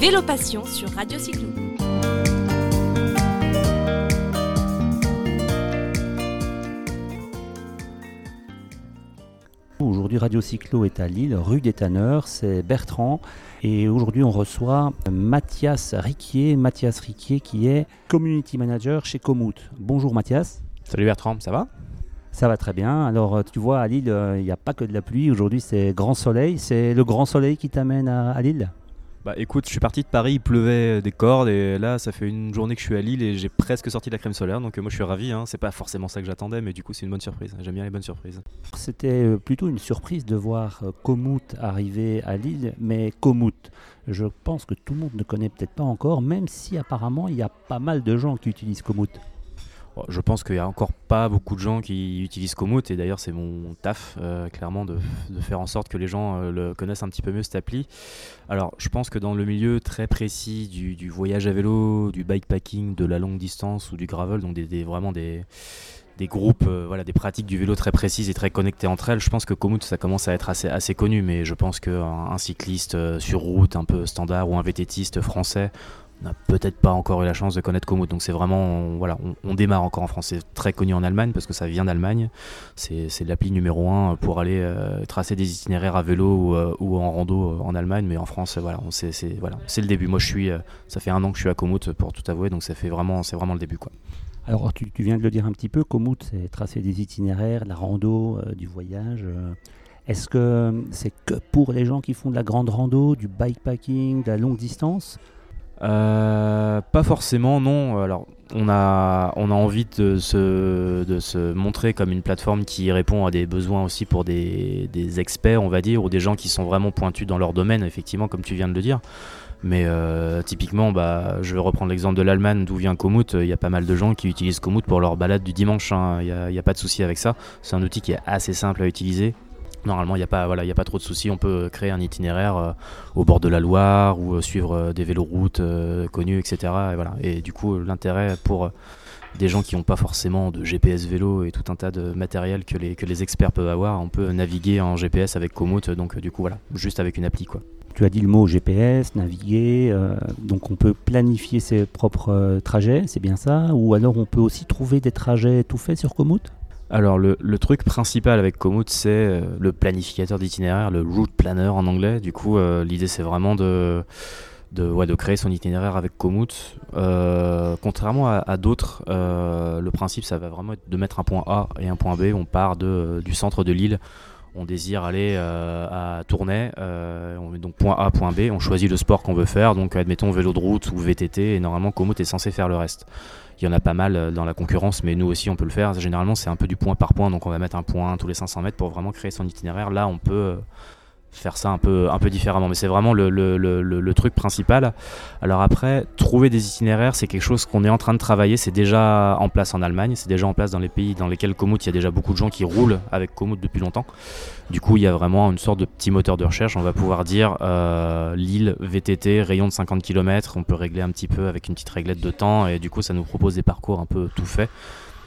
Vélo Passion sur Radio Cyclo. Aujourd'hui, Radio Cyclo est à Lille, rue des Tanneurs, c'est Bertrand. Et aujourd'hui, on reçoit Mathias Riquier. Mathias Riquier qui est Community Manager chez Komoot. Bonjour Mathias. Salut Bertrand, ça va? Ça va très bien. Alors, tu vois, à Lille, il n'y a pas que de la pluie. Aujourd'hui, c'est grand soleil. C'est le grand soleil qui t'amène à, à Lille? Bah écoute, je suis parti de Paris, il pleuvait des cordes et là ça fait une journée que je suis à Lille et j'ai presque sorti de la crème solaire donc euh, moi je suis ravi, hein. c'est pas forcément ça que j'attendais mais du coup c'est une bonne surprise, j'aime bien les bonnes surprises. C'était euh, plutôt une surprise de voir euh, Komoot arriver à Lille mais Komoot, je pense que tout le monde ne connaît peut-être pas encore même si apparemment il y a pas mal de gens qui utilisent Komoot. Je pense qu'il n'y a encore pas beaucoup de gens qui utilisent Komoot et d'ailleurs c'est mon taf euh, clairement de, faire en sorte que les gens euh, le connaissent un petit peu mieux cette appli. Alors je pense que dans le milieu très précis du, voyage à vélo, du bikepacking, de la longue distance ou du gravel, donc des, vraiment des, groupes, euh, voilà, des pratiques du vélo très précises et très connectées entre elles, je pense que Komoot ça commence à être assez, connu, mais je pense qu'un un cycliste sur route un peu standard ou un VTTiste français n'a peut-être pas encore eu la chance de connaître Komoot. Donc c'est vraiment, voilà, on, démarre encore en France. C'est très connu en Allemagne parce que ça vient d'Allemagne. C'est l'appli numéro un pour aller euh, tracer des itinéraires à vélo ou, euh, en rando euh, en Allemagne. Mais en France, voilà, c'est voilà, le début. Moi, je suis, ça fait un an que je suis à Komoot pour tout avouer, donc fait vraiment, c'est vraiment le début, quoi. Alors tu, viens de le dire un petit peu, Komoot, c'est tracer des itinéraires, la rando, du voyage. Est-ce que c'est que pour les gens qui font de la grande rando, du bikepacking, de la longue distance? Euh, pas forcément, non. Alors, on a, on a envie de se, de se montrer comme une plateforme qui répond à des besoins aussi pour des, des, experts, on va dire, ou des gens qui sont vraiment pointus dans leur domaine, effectivement, comme tu viens de le dire. Mais euh, typiquement, bah, je vais reprendre l'exemple de l'Allemagne, d'où vient Komoot. Il y a pas mal de gens qui utilisent Komoot pour leur balade du dimanche. Hein. Il n'y a, a, pas de souci avec ça. C'est un outil qui est assez simple à utiliser, Normalement, il n'y a, pas, voilà, a pas trop de soucis. On peut créer un itinéraire euh, au bord de la Loire ou euh, suivre euh, des véloroutes connus, etc. Et, voilà. et du coup, l'intérêt pour des gens qui n'ont pas forcément de GPS vélo et tout un tas de matériel que les, que les experts peuvent avoir, on peut naviguer en GPS avec Komoot. Donc, du coup, voilà, juste avec une appli. Quoi. Tu as dit le mot GPS, naviguer, donc on peut planifier ses propres trajets, c'est bien ça? Ou alors on peut aussi trouver des trajets tout faits sur Komoot? Alors le, truc principal avec Komoot c'est euh, le planificateur d'itinéraire, le route planner en anglais. Du coup euh, l'idée c'est vraiment de, de, créer son itinéraire avec Komoot. Euh, contrairement à, d'autres, le principe ça va vraiment être de mettre un point A et un point B. On part de, du centre de l'île. On désire aller à Tournai, on met donc point A, point B, on choisit le sport qu'on veut faire, donc admettons vélo de route ou VTT, et normalement Komoot est censé faire le reste. Il y en a pas mal euh, dans la concurrence, mais nous aussi on peut le faire. Généralement, c'est un peu du point par point, donc on va mettre un point tous les 500 mètres pour vraiment créer son itinéraire. Là, on peut euh, faire ça un peu, un peu différemment. Mais c'est vraiment le, le, le, le, truc principal. Alors après, trouver des itinéraires, c'est quelque chose qu'on est en train de travailler. C'est déjà en place en Allemagne, c'est déjà en place dans les pays dans lesquels Komoot, il y a déjà beaucoup de gens qui roulent avec Komoot depuis longtemps. Du coup, il y a vraiment une sorte de petit moteur de recherche. On va pouvoir dire euh, Lille, VTT, rayon de 50 km. On peut régler un petit peu avec une petite réglette de temps. Et du coup, ça nous propose des parcours un peu tout faits.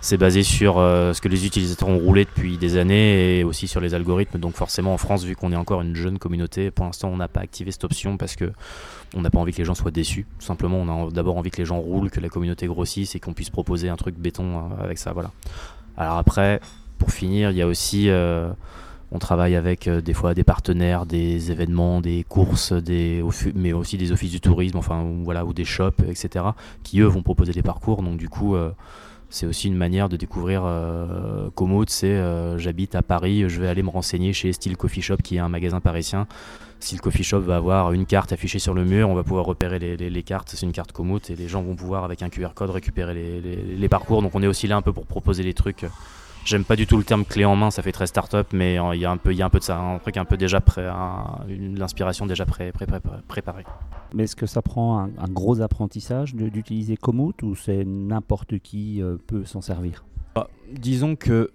C'est basé sur euh, ce que les utilisateurs ont roulé depuis des années et aussi sur les algorithmes. Donc forcément en France, vu qu'on est encore une jeune communauté, pour l'instant on n'a pas activé cette option parce que on n'a pas envie que les gens soient déçus. Simplement, on a d'abord envie que les gens roulent, que la communauté grossisse et qu'on puisse proposer un truc béton euh, avec ça. Voilà. Alors après, pour finir, il y a aussi euh, on travaille avec des fois des partenaires, des événements, des courses, des, mais aussi des offices du tourisme, enfin voilà, ou des shops, etc. qui eux vont proposer des parcours. Donc du coup, c'est aussi une manière de découvrir euh. C'est euh, j'habite à Paris, je vais aller me renseigner chez Style Coffee Shop, qui est un magasin parisien. Style Coffee Shop va avoir une carte affichée sur le mur, on va pouvoir repérer les, cartes. C'est une carte Komoot et les gens vont pouvoir, avec un QR code, récupérer les, les, parcours. Donc on est aussi là un peu pour proposer les trucs J'aime pas du tout le terme clé en main, ça fait très start-up, mais euh, il y, a un peu, y a un peu de ça, un truc un peu déjà prêt, l'inspiration déjà pré, préparée. Mais est-ce que ça prend un, gros apprentissage d'utiliser Komoot ou c'est n'importe qui euh, peut s'en servir? Bah, Disons que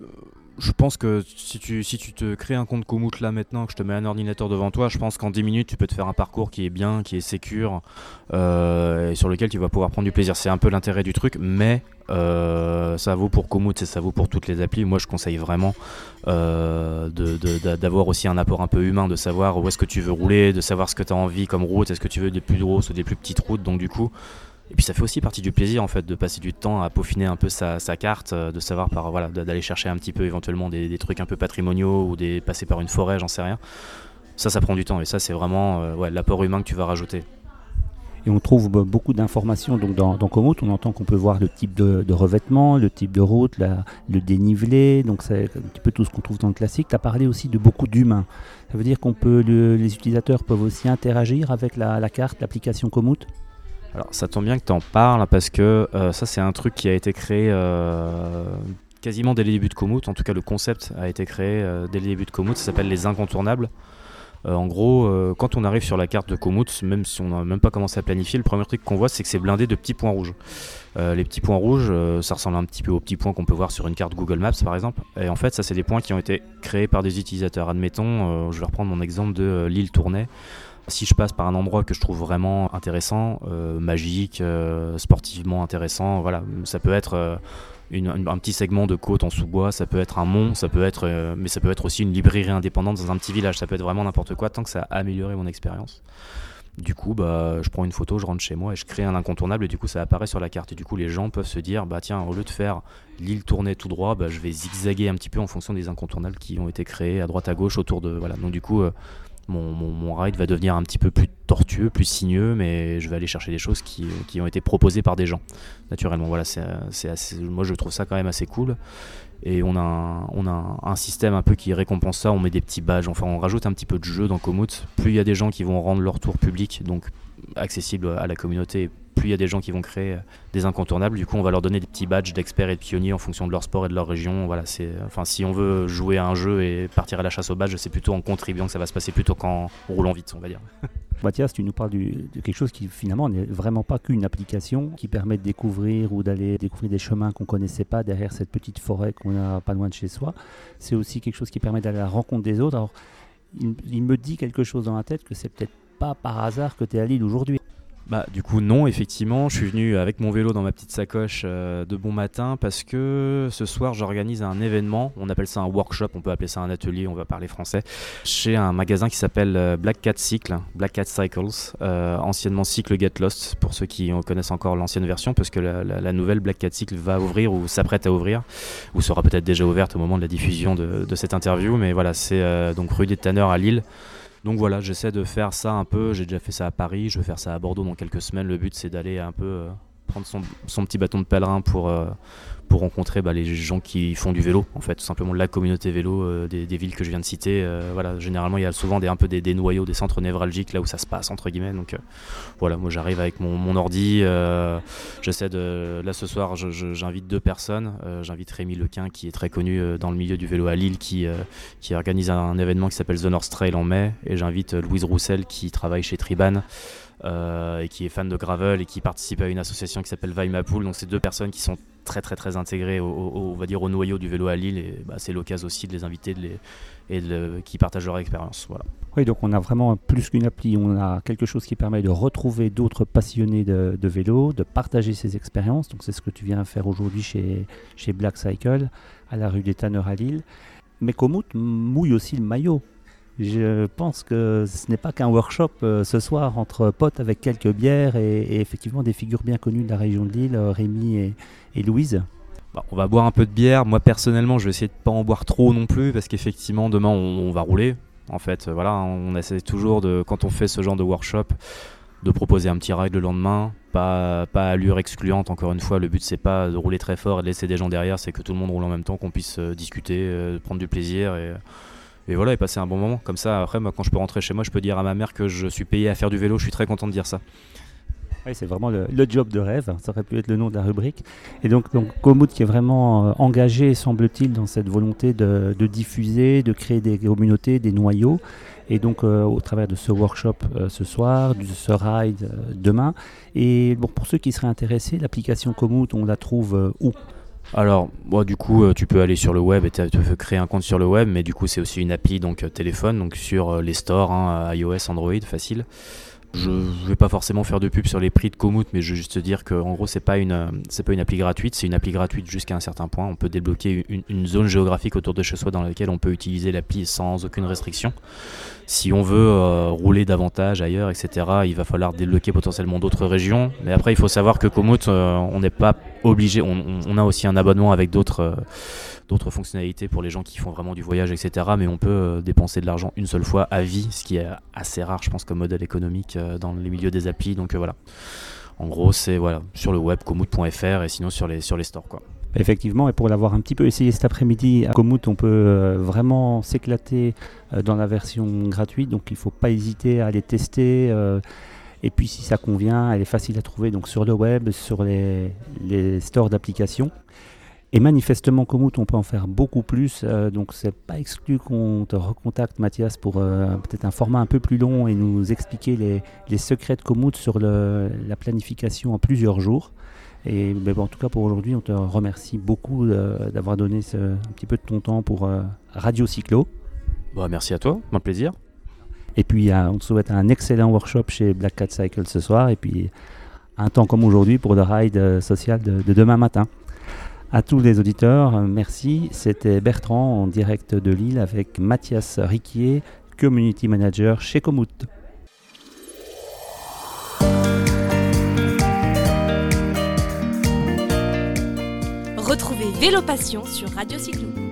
je pense que si tu, te crées un compte Komoot là maintenant, que je te mets un ordinateur devant toi, je pense qu'en 10 minutes tu peux te faire un parcours qui est bien, qui est sécure euh, et sur lequel tu vas pouvoir prendre du plaisir. C'est un peu l'intérêt du truc, mais euh, ça vaut pour Komoot et ça vaut pour toutes les applis. Moi je conseille vraiment euh, d'avoir aussi un apport un peu humain, de savoir où est-ce que tu veux rouler, de savoir ce que tu as envie comme route, est-ce que tu veux des plus grosses ou des plus petites routes. Donc du coup, et puis ça fait aussi partie du plaisir en fait de passer du temps à peaufiner un peu sa, carte, euh, de savoir par voilà d'aller chercher un petit peu éventuellement des, trucs un peu patrimoniaux ou des passer par une forêt, j'en sais rien. Ça, ça prend du temps et ça c'est vraiment euh, l'apport humain que tu vas rajouter. Et on trouve beaucoup d'informations donc dans, dans. On entend qu'on peut voir le type de, revêtement, le type de route, le dénivelé. Donc c'est un petit peu tout ce qu'on trouve dans le classique. Tu as parlé aussi de beaucoup d'humains. Ça veut dire qu'on peut, les utilisateurs peuvent aussi interagir avec la, la carte, l'application Komoot? Alors ça tombe bien que tu en parles parce que euh, ça c'est un truc qui a été créé euh, quasiment dès les débuts de Komoot. En tout cas le concept a été créé euh, dès les débuts de Komoot. Ça s'appelle les incontournables. en gros, quand on arrive sur la carte de Komoot, même si on n'a même pas commencé à planifier, le premier truc qu'on voit c'est que c'est blindé de petits points rouges. les petits points rouges, ça ressemble un petit peu aux petits points qu'on peut voir sur une carte Google Maps par exemple. Et en fait ça c'est des points qui ont été créés par des utilisateurs. Admettons, je vais reprendre mon exemple de l'île Tournai. Si je passe par un endroit que je trouve vraiment intéressant, euh, magique, euh, sportivement intéressant, voilà, ça peut être euh, un petit segment de côte en sous-bois, ça peut être un mont, ça peut être, mais ça peut être aussi une librairie indépendante dans un petit village, ça peut être vraiment n'importe quoi tant que ça a amélioré mon expérience. Du coup, bah, je prends une photo, je rentre chez moi et je crée un incontournable et du coup ça apparaît sur la carte. Et du coup les gens peuvent se dire, bah tiens, au lieu de faire l'île tournée tout droit, bah, je vais zigzaguer un petit peu en fonction des incontournables qui ont été créés à droite à gauche autour de... Voilà. Donc du coup, mon, ride va devenir un petit peu plus tortueux, plus sinueux, mais je vais aller chercher des choses qui, ont été proposées par des gens, naturellement. Voilà, c'est assez, moi je trouve ça quand même assez cool. Et on a, un, on système un peu qui récompense ça, on met des petits badges, enfin on rajoute un petit peu de jeu dans Komoot. Plus il y a des gens qui vont rendre leur tour public, donc accessible à la communauté, plus il y a des gens qui vont créer euh, des incontournables. Du coup, on va leur donner des petits badges d'experts et de pionniers en fonction de leur sport et de leur région. Voilà, c'est, enfin, si on veut jouer à un jeu et partir à la chasse aux badges, c'est plutôt en contribuant que ça va se passer plutôt qu'en roulant vite, on va dire. Mathias, tu nous parles de quelque chose qui finalement n'est vraiment pas qu'une application qui permet de découvrir ou d'aller découvrir des chemins qu'on ne connaissait pas derrière cette petite forêt qu'on a pas loin de chez soi. C'est aussi quelque chose qui permet d'aller à la rencontre des autres. Alors, il, il me dit quelque chose dans la tête que c'est peut-être pas par hasard que tu es à Lille aujourd'hui. Bah du coup non effectivement je suis venu avec mon vélo dans ma petite sacoche euh, de bon matin parce que ce soir j'organise un événement, on appelle ça un workshop, on peut appeler ça un atelier, on va parler français, chez un magasin qui s'appelle euh, Black Cat Cycle, Black Cat Cycles, euh, anciennement Cycle Get Lost pour ceux qui connaissent encore l'ancienne version parce que la, nouvelle Black Cat Cycle va ouvrir ou s'apprête à ouvrir ou sera peut-être déjà ouverte au moment de la diffusion de, cette interview. Mais voilà c'est donc rue des Tanneurs à Lille donc voilà, j'essaie de faire ça un peu. J'ai déjà fait ça à Paris, je vais faire ça à Bordeaux dans quelques semaines. Le but, c'est d'aller un peu euh, prendre son, petit bâton de pèlerin pour, euh, pour rencontrer bah, les gens qui font du vélo, en fait, tout simplement la communauté vélo euh, des, villes que je viens de citer. Euh, voilà, généralement, il y a souvent des, un peu des, noyaux, des centres névralgiques là où ça se passe entre guillemets. Donc voilà, moi j'arrive avec mon, ordi, j'essaie de. Là ce soir, j'invite deux personnes. j'invite Rémi Lequin qui est très connu dans le milieu du vélo à Lille, qui, qui organise un, événement qui s'appelle The North Trail en mai, et j'invite Louise Roussel qui travaille chez Triban. Et qui est fan de gravel et qui participe à une association qui s'appelle Vaimapool. Donc c'est deux personnes qui sont très très très intégrés au, on va dire au noyau du vélo à Lille et bah, c'est l'occasion aussi de les inviter et de, qui partagent leur expérience. Oui, donc on a vraiment plus qu'une appli, on a quelque chose qui permet de retrouver d'autres passionnés de, vélo, de partager ses expériences. Donc c'est ce que tu viens faire aujourd'hui chez, chez Black Cycle à la rue des Tanneurs à Lille. Mais Komoot mouille aussi le maillot. Je pense que ce n'est pas qu'un workshop euh, ce soir entre potes avec quelques bières et, effectivement des figures bien connues de la région de Lille, euh, Rémi et, Louise. Bah, on va boire un peu de bière. Moi personnellement, je vais essayer de pas en boire trop non plus parce qu'effectivement demain on, va rouler. En fait, voilà, on essaie toujours de quand on fait ce genre de workshop de proposer un petit ride le lendemain, pas, pas allure excluante. Encore une fois, le but c'est pas de rouler très fort et de laisser des gens derrière, c'est que tout le monde roule en même temps, qu'on puisse euh, discuter, prendre du plaisir et et voilà, et passer un bon moment. Comme ça, après, moi, quand je peux rentrer chez moi, je peux dire à ma mère que je suis payé à faire du vélo. Je suis très content de dire ça. Oui, c'est vraiment le, job de rêve. Ça aurait pu être le nom de la rubrique. Et donc, donc qui est vraiment euh, engagé, semble-t-il, dans cette volonté de, diffuser, de créer des communautés, des noyaux. Et donc, euh, au travers de ce workshop euh, ce soir, de ce ride demain. Et bon, pour ceux qui seraient intéressés, l'application Komoot, on la trouve où? Alors, moi, du coup, euh, tu peux aller sur le web et tu peux créer un compte sur le web, mais du coup, c'est aussi une appli donc euh, téléphone, donc sur euh, les stores, hein, iOS, Android, facile. Je ne vais pas forcément faire de pub sur les prix de Komoot, mais je veux juste dire qu'en gros, c'est pas une pas une appli gratuite, c'est une appli gratuite jusqu'à un certain point. On peut débloquer une, zone géographique autour de chez soi dans laquelle on peut utiliser l'appli sans aucune restriction. Si on veut euh, rouler davantage ailleurs, etc., il va falloir débloquer potentiellement d'autres régions. Mais après, il faut savoir que Komoot, euh, on n'est pas obligé. On, a aussi un abonnement avec d'autres. Euh, d'autres fonctionnalités pour les gens qui font vraiment du voyage, etc. Mais on peut euh, dépenser de l'argent une seule fois à vie, ce qui est assez rare, je pense, comme modèle économique euh, dans les milieux des applis. Donc euh, voilà. En gros, c'est voilà, sur le web, komoot.fr et sinon sur les, sur les stores. Quoi. Effectivement, et pour l'avoir un petit peu essayé cet après-midi à Komoot, on peut vraiment s'éclater dans la version gratuite, donc il ne faut pas hésiter à aller tester. et puis si ça convient, elle est facile à trouver donc sur le web, sur les, les stores d'applications. Et manifestement, Komoot, on peut en faire beaucoup plus. Euh, donc, c'est pas exclu qu'on te recontacte, Mathias, pour euh, peut-être un format un peu plus long et nous expliquer les, secrets de Komoot sur la planification en plusieurs jours. Et ben en tout cas, pour aujourd'hui, on te remercie beaucoup euh, d'avoir donné un petit peu de ton temps pour Radio Cyclo. Bah, merci à toi, mon plaisir. Et puis, on te souhaite un excellent workshop chez Black Cat Cycle ce soir. Et puis, un temps comme aujourd'hui pour le ride social de demain matin. À tous les auditeurs, merci. C'était Bertrand en direct de Lille avec Mathias Riquier, Community Manager chez Komoot. Retrouvez Vélo Passion sur Radio Cyclo.